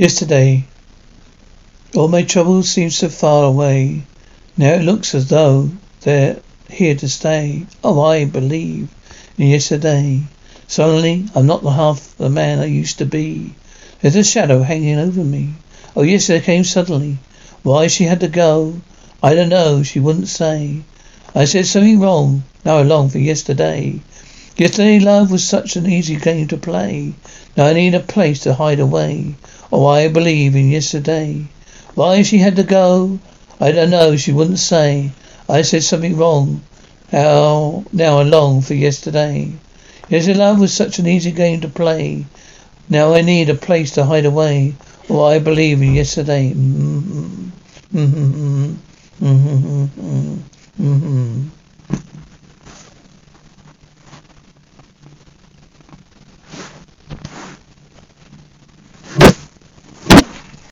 Yesterday, all my troubles seemed so far away. Now it looks as though they're here to stay. Oh, I believe in yesterday. Suddenly, I'm not the half the man I used to be. There's a shadow hanging over me. Oh, yesterday came suddenly. Why she had to go, I don't know. She wouldn't say. I said something wrong. Now I long for yesterday. Yesterday love was such an easy game to play. Now I need a place to hide away. Oh, I believe in yesterday. Why she had to go, I don't know. She wouldn't say. I said something wrong. How now I long for yesterday. Yesterday love was such an easy game to play. Now I need a place to hide away. Oh, I believe in yesterday. Mm-hmm. Mm-hmm.